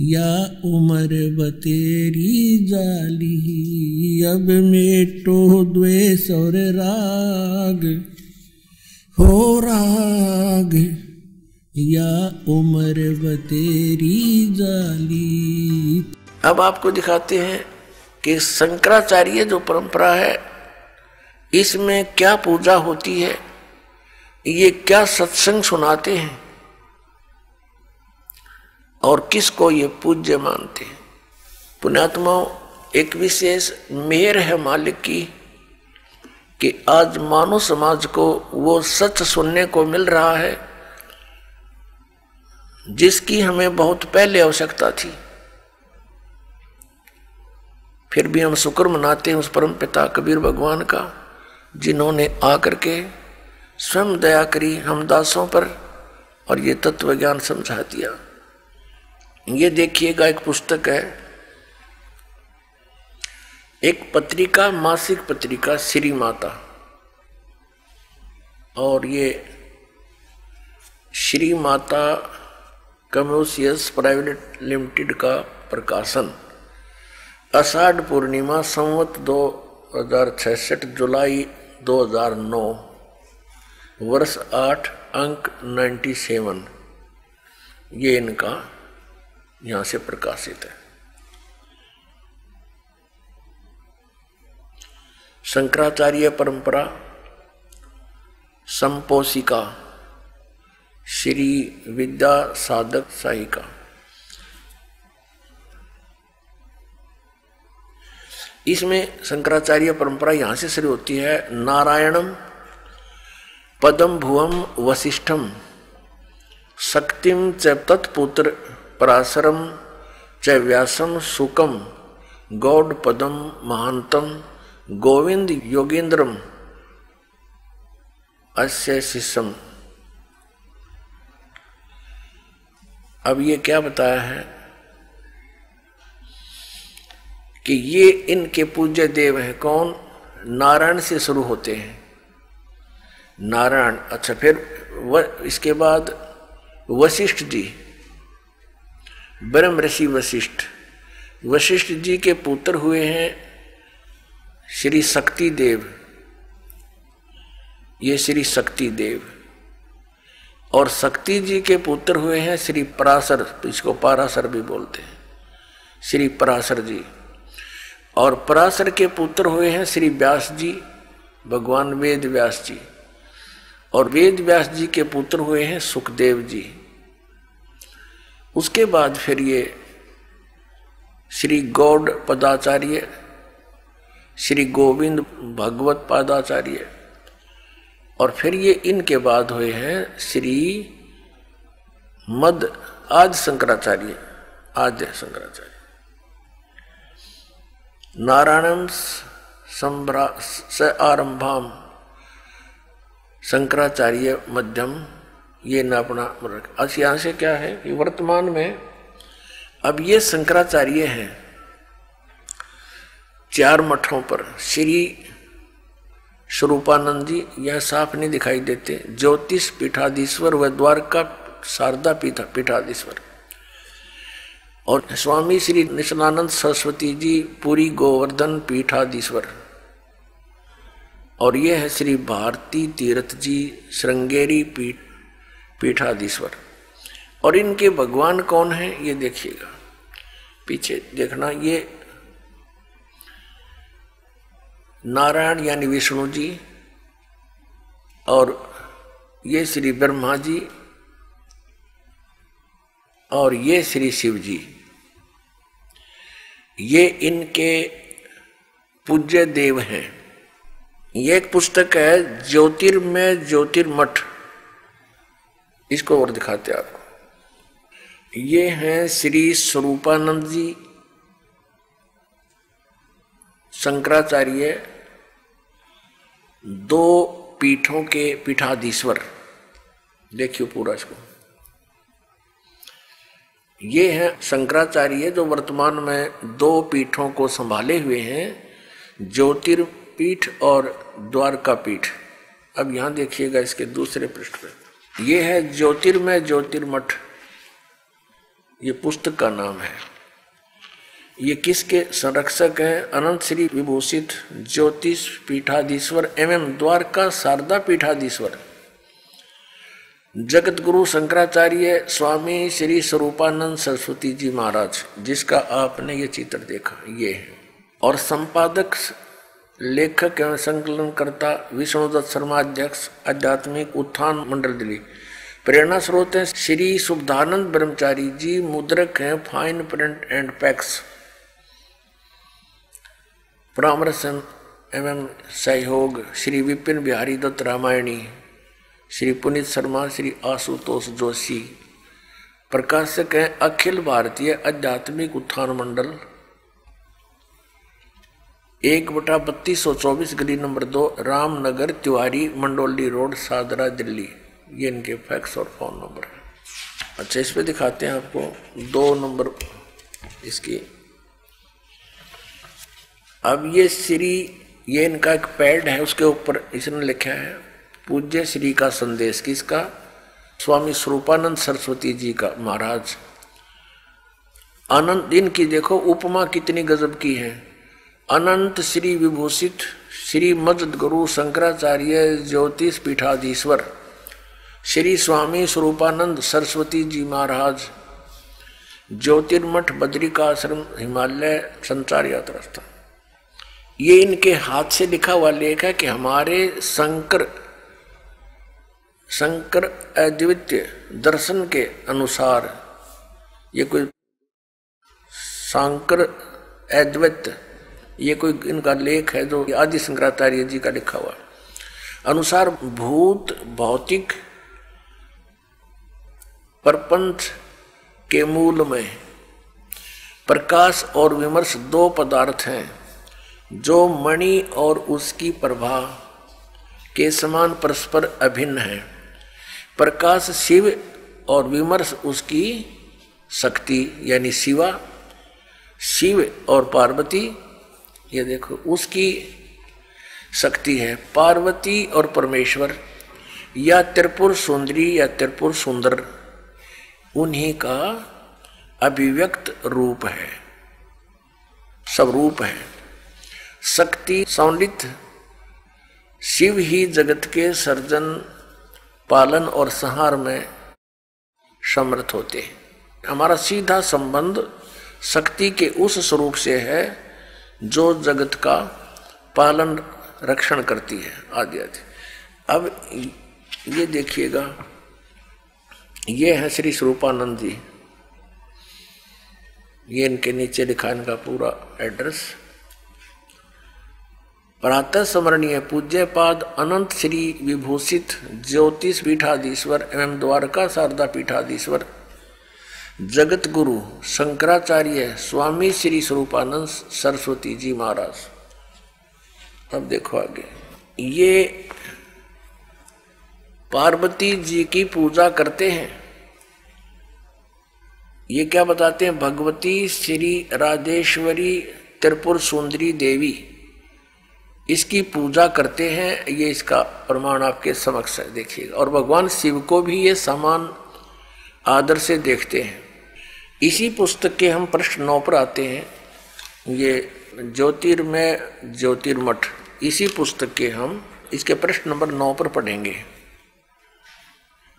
या उम्र बतेरी जाली, अब मेटो द्वेष और राग, हो राग। या उम्र बतेरी जाली। अब आपको दिखाते हैं कि शंकराचार्य जो परंपरा है, इसमें क्या पूजा होती है, ये क्या सत्संग सुनाते हैं। और किसको ये पूज्य मानते हैं? पुण्यात्माओं, एक विशेष मेहर है मालिक की कि आज मानव समाज को वो सच सुनने को मिल रहा है, जिसकी हमें बहुत पहले आवश्यकता थी। फिर भी हम शुक्र मनाते हैं उस परम पिता कबीर भगवान का, जिन्होंने आकर के स्वयं दया करी हम दासों पर, और ये तत्व ज्ञान समझा दिया। ये देखिएगा, एक पुस्तक है। एक पत्रिका, मासिक पत्रिका, श्री माता। और ये श्री माता कम्यूसियस प्राइवेट लिमिटेड का प्रकाशन। अषाढ़ पूर्णिमा, संवत दो हज़ार छसठ, जुलाई 2009 वर्ष आठ, अंक 97 ये इनका यहाँ से प्रकाशित है। शंकराचार्य परंपरा, संपोषिका, श्री विद्या साधक साहिका। इसमें शंकराचार्य परंपरा यहाँ से शुरू होती है। नारायणम, पदम भुवम वशिष्ठम शक्तिम च तत्पुत्र पराशरम च व्यासम सुकम गौड पदम महांतम गोविंद योगेंद्रम अस्य शिष्यम। अब ये क्या बताया है कि ये इनके पूज्य देव हैं कौन? नारायण से शुरू होते हैं। नारायण अच्छा फिर व, इसके बाद वशिष्ठ जी। ब्रह्म ऋषि वशिष्ठ। वशिष्ठ जी के पुत्र हुए हैं श्री शक्ति देव ये श्री शक्ति देव और शक्ति जी के पुत्र हुए हैं श्री पराशर, इसको पाराशर भी बोलते हैं। श्री पराशर जी। और पराशर के पुत्र हुए हैं श्री व्यास जी, भगवान वेद व्यास जी। और वेद व्यास जी के पुत्र हुए हैं सुखदेव जी। उसके बाद फिर ये श्री गौड़ पदाचार्य, श्री गोविंद भगवत पादाचार्य, और फिर ये इनके बाद हुए हैं श्री मद आज शंकराचार्य आद्य शंकराचार्य। नारायण संभ्रा स आरंभाम शंकराचार्य मध्यम ये न अपना आज यहाँ से क्या है कि वर्तमान में अब ये शंकराचार्य हैं, चार मठों पर, श्री स्वरूपानंद जी, यह साफ़ नहीं दिखाई देते। ज्योतिष पीठाधीश्वर व द्वारका शारदा पीठा, पीठाधीश्वर। और स्वामी श्री निशनानंद सरस्वती जी, पूरी गोवर्धन पीठाधीश्वर। और ये है श्री भारती तीर्थ जी, श्रृंगेरी पीठ पीठाधीश्वर। और इनके भगवान कौन है, ये देखिएगा। पीछे देखना, ये नारायण यानी विष्णु जी और ये श्री ब्रह्मा जी और ये श्री शिव जी। ये इनके पूज्य देव हैं। ये एक पुस्तक है, ज्योतिर्मय ज्योतिर्मठ। इसको और दिखाते आपको। ये हैं श्री स्वरूपानंद जी, शंकराचार्य, दो पीठों के पीठाधीश्वर। देखियो पूरा इसको। ये है शंकराचार्य जो वर्तमान में दो पीठों को संभाले हुए हैं, ज्योतिर्पीठ और द्वारका पीठ अब यहाँ देखिएगा इसके दूसरे पृष्ठ पे ये है ज्योतिर्मय ज्योतिर्मठ। ये पुस्तक का नाम है। ये किसके संरक्षक हैं? अनंत श्री विभूषित ज्योतिष पीठाधीश्वर एवं द्वारका शारदा पीठाधीश्वर। जगत गुरु शंकराचार्य स्वामी श्री स्वरूपानंद सरस्वती जी महाराज, जिसका आपने ये चित्र देखा, ये है। और संपादक लेखक एवं संकलनकर्ता विष्णुदत्त शर्मा, अध्यक्ष, आध्यात्मिक उत्थान मंडल दिल्ली। प्रेरणा स्रोत हैं श्री शुभदानंद ब्रह्मचारी जी, मुद्रक हैं फाइन प्रिंट एंड पैक्स। परामर्श एवं सहयोग श्री विपिन बिहारी दत्त रामायणी, श्री पुनीत शर्मा, श्री आशुतोष जोशी। प्रकाशक हैं अखिल भारतीय आध्यात्मिक उत्थान मंडल। एक बटा बत्तीस सौ चौबीस गली नंबर दो, रामनगर, तिवारी, मंडोली रोड, सादरा, दिल्ली। ये इनके फैक्स और फ़ोन नंबर है। अच्छा इस पे दिखाते हैं आपको दो नंबर इसकी। अब ये श्री, ये इनका एक पैड है, उसके ऊपर इसने लिखा है, पूज्य श्री का संदेश किसका? स्वामी स्वरूपानंद सरस्वती जी का, महाराज। आनंद, इनकी देखो, उपमा कितनी गजब की है। अनंत श्री विभूषित श्री मजद गुरु शंकराचार्य ज्योतिष पीठाधीश्वर, श्री स्वामी स्वरूपानंद सरस्वती जी महाराज, ज्योतिर्मठ बद्रिकाश्रम हिमालय संचार यात्रा स्थान ये इनके हाथ से लिखा हुआ लेख है कि हमारे शंकर शंकर अद्वितीय दर्शन के अनुसार, ये कोई शंकर अद्वैत ये कोई इनका लेख है जो आदि शंकराचार्य जी का लिखा हुआ। अनुसार भूत, भौतिक प्रपंच के मूल में प्रकाश और विमर्श दो पदार्थ हैं, जो मणि और उसकी प्रभा के समान परस्पर अभिन्न है। प्रकाश शिव और विमर्श उसकी शक्ति, यानी शिवा, शिव और पार्वती ये देखो, उसकी शक्ति है, पार्वती और परमेश्वर, या त्रिपुर सुंदरी या त्रिपुर सुंदर, उन्हीं का अभिव्यक्त रूप है स्वरूप है। शक्ति सौलित शिव ही जगत के सर्जन, पालन और संहार में समर्थ होते हैं। हमारा सीधा संबंध शक्ति के उस स्वरूप से है जो जगत का पालन रक्षण करती है, आदि आदि। अब ये देखिएगा, ये है श्री स्वरूपानंद जी। ये इनके नीचे लिखा इनका पूरा एड्रेस। प्रातः स्मरणीय पूज्य पाद अनंत श्री विभूषित ज्योतिष पीठाधीश्वर एवं द्वारका शारदा पीठाधीश्वर जगत गुरु शंकराचार्य स्वामी श्री स्वरूपानंद सरस्वती जी महाराज। अब देखो आगे। ये पार्वती जी की पूजा करते हैं। ये क्या बताते हैं? भगवती श्री राधेश्वरी त्रिपुर सुंदरी देवी इसकी पूजा करते हैं। ये इसका प्रमाण आपके समक्ष है। देखिएगा और भगवान शिव को भी ये समान आदर से देखते हैं। इसी पुस्तक के हम प्रश्न नौ पर आते हैं। ये ज्योतिर्मय ज्योतिर्मठ, इसी पुस्तक के हम इसके प्रश्न नंबर नौ पर पढ़ेंगे।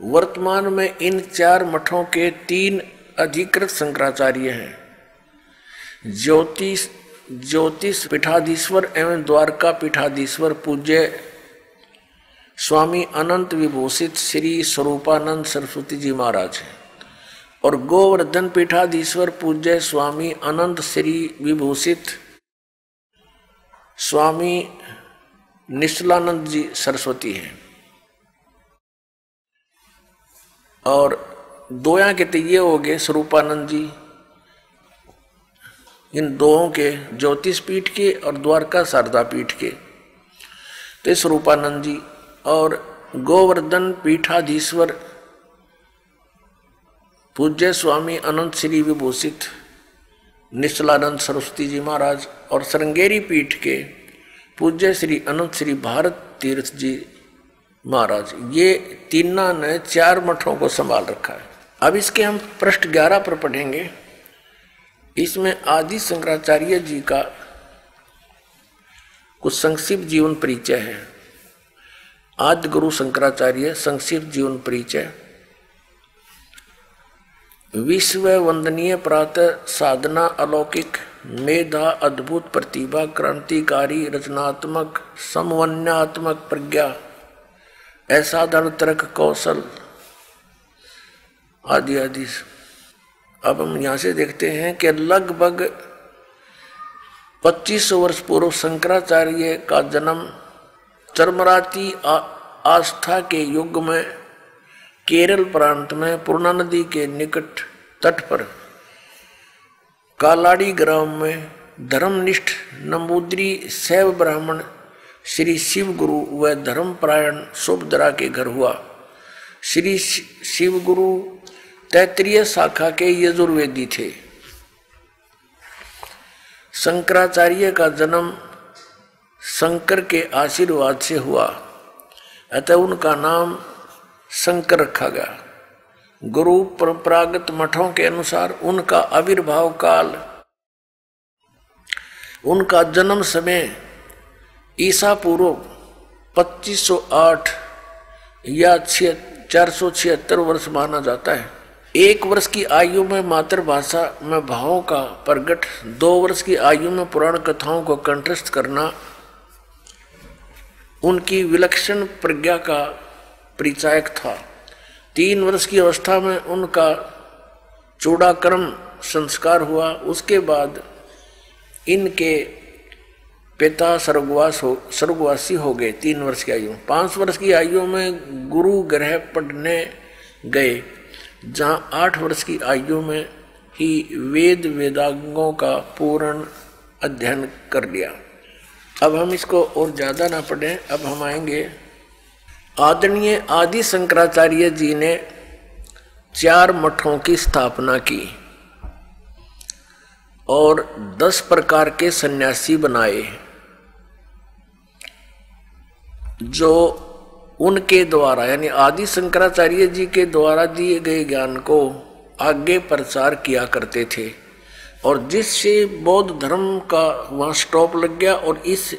वर्तमान में इन चार मठों के तीन अधिकृत शंकराचार्य हैं। ज्योतिष ज्योतिष पीठाधीश्वर एवं द्वारका पीठाधीश्वर पूज्य स्वामी अनंत विभूषित श्री स्वरूपानंद सरस्वती जी महाराज हैं। और गोवर्धन पीठाधीश्वर पूज्य स्वामी अनंत श्री विभूषित। स्वामी निश्चलानंद जी सरस्वती हैं। और दो यहाँ के तो ये हो गए स्वरूपानंद जी। इन दोों के ज्योतिष पीठ के और द्वारका शारदा पीठ के। तो स्वरूपानंद जी और गोवर्धन पीठाधीश्वर पूज्य स्वामी अनंत श्री विभूषित निश्चलानंद सरस्वती जी महाराज और श्रृंगेरी पीठ के पूज्य श्री अनंत श्री भारत तीर्थ जी महाराज, ये तीना ने चार मठों को संभाल रखा है। अब इसके हम पृष्ठ ग्यारह पर पढ़ेंगे। इसमें आदि शंकराचार्य जी का कुछ संक्षिप्त जीवन परिचय है। आदि गुरु शंकराचार्य, संक्षिप्त जीवन परिचय। विश्व वंदनीय प्रातः साधना अलौकिक मेधा अद्भुत प्रतिभा क्रांतिकारी रचनात्मक समवन्यात्मक प्रज्ञा असाधारण तर्क कौशल आदि आदि। अब हम यहाँ से देखते हैं कि लगभग 2500 वर्ष पूर्व शंकराचार्य का जन्म चरमराती आस्था के युग में केरल प्रांत में पूर्णा नदी के निकट तट पर कालाड़ी ग्राम में धर्मनिष्ठ नंबूद्री शैव ब्राह्मण श्री शिव गुरु व धर्मपरायण शुभदरा के घर हुआ। श्री शिव गुरु तैतरीय शाखा के यजुर्वेदी थे। शंकराचार्य का जन्म शंकर के आशीर्वाद से हुआ। अतः उनका नाम शंकर रखा गया। गुरु परंपरागत मठों के अनुसार उनका आविर्भाव काल, उनका जन्म समय ईसा पूर्व 2508 या चार सौ छिहत्तर वर्ष माना जाता है। एक वर्ष की आयु में मातृभाषा में भावों का प्रगट दो वर्ष की आयु में पुराण कथाओं को कंठस्थ करना, उनकी विलक्षण प्रज्ञा का परिचायक था। तीन वर्ष की अवस्था में उनका चूड़ाक्रम संस्कार हुआ। उसके बाद इनके पिता स्वर्गवास हो, स्वर्गवासी हो गए तीन वर्ष की आयु। पाँच वर्ष की आयु में गुरु ग्रह पढ़ने गए, जहाँ आठ वर्ष की आयु में ही वेद वेदांगों का पूर्ण अध्ययन कर लिया। अब हम इसको और ज़्यादा ना पढ़ें। अब हम आएँगे आदरणीय आदि शंकराचार्य जी ने चार मठों की स्थापना की और दस प्रकार के सन्यासी बनाए, जो उनके द्वारा, यानी आदि शंकराचार्य जी के द्वारा दिए गए ज्ञान को आगे प्रचार किया करते थे। और जिससे बौद्ध धर्म का वहाँ स्टॉप लग गया और इस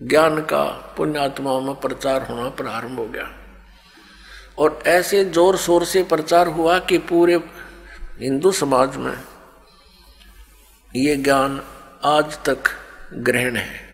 ज्ञान का पुण्यात्माओं में प्रचार होना प्रारंभ हो गया। और ऐसे ज़ोर शोर से प्रचार हुआ कि पूरे हिंदू समाज में ये ज्ञान आज तक ग्रहण है।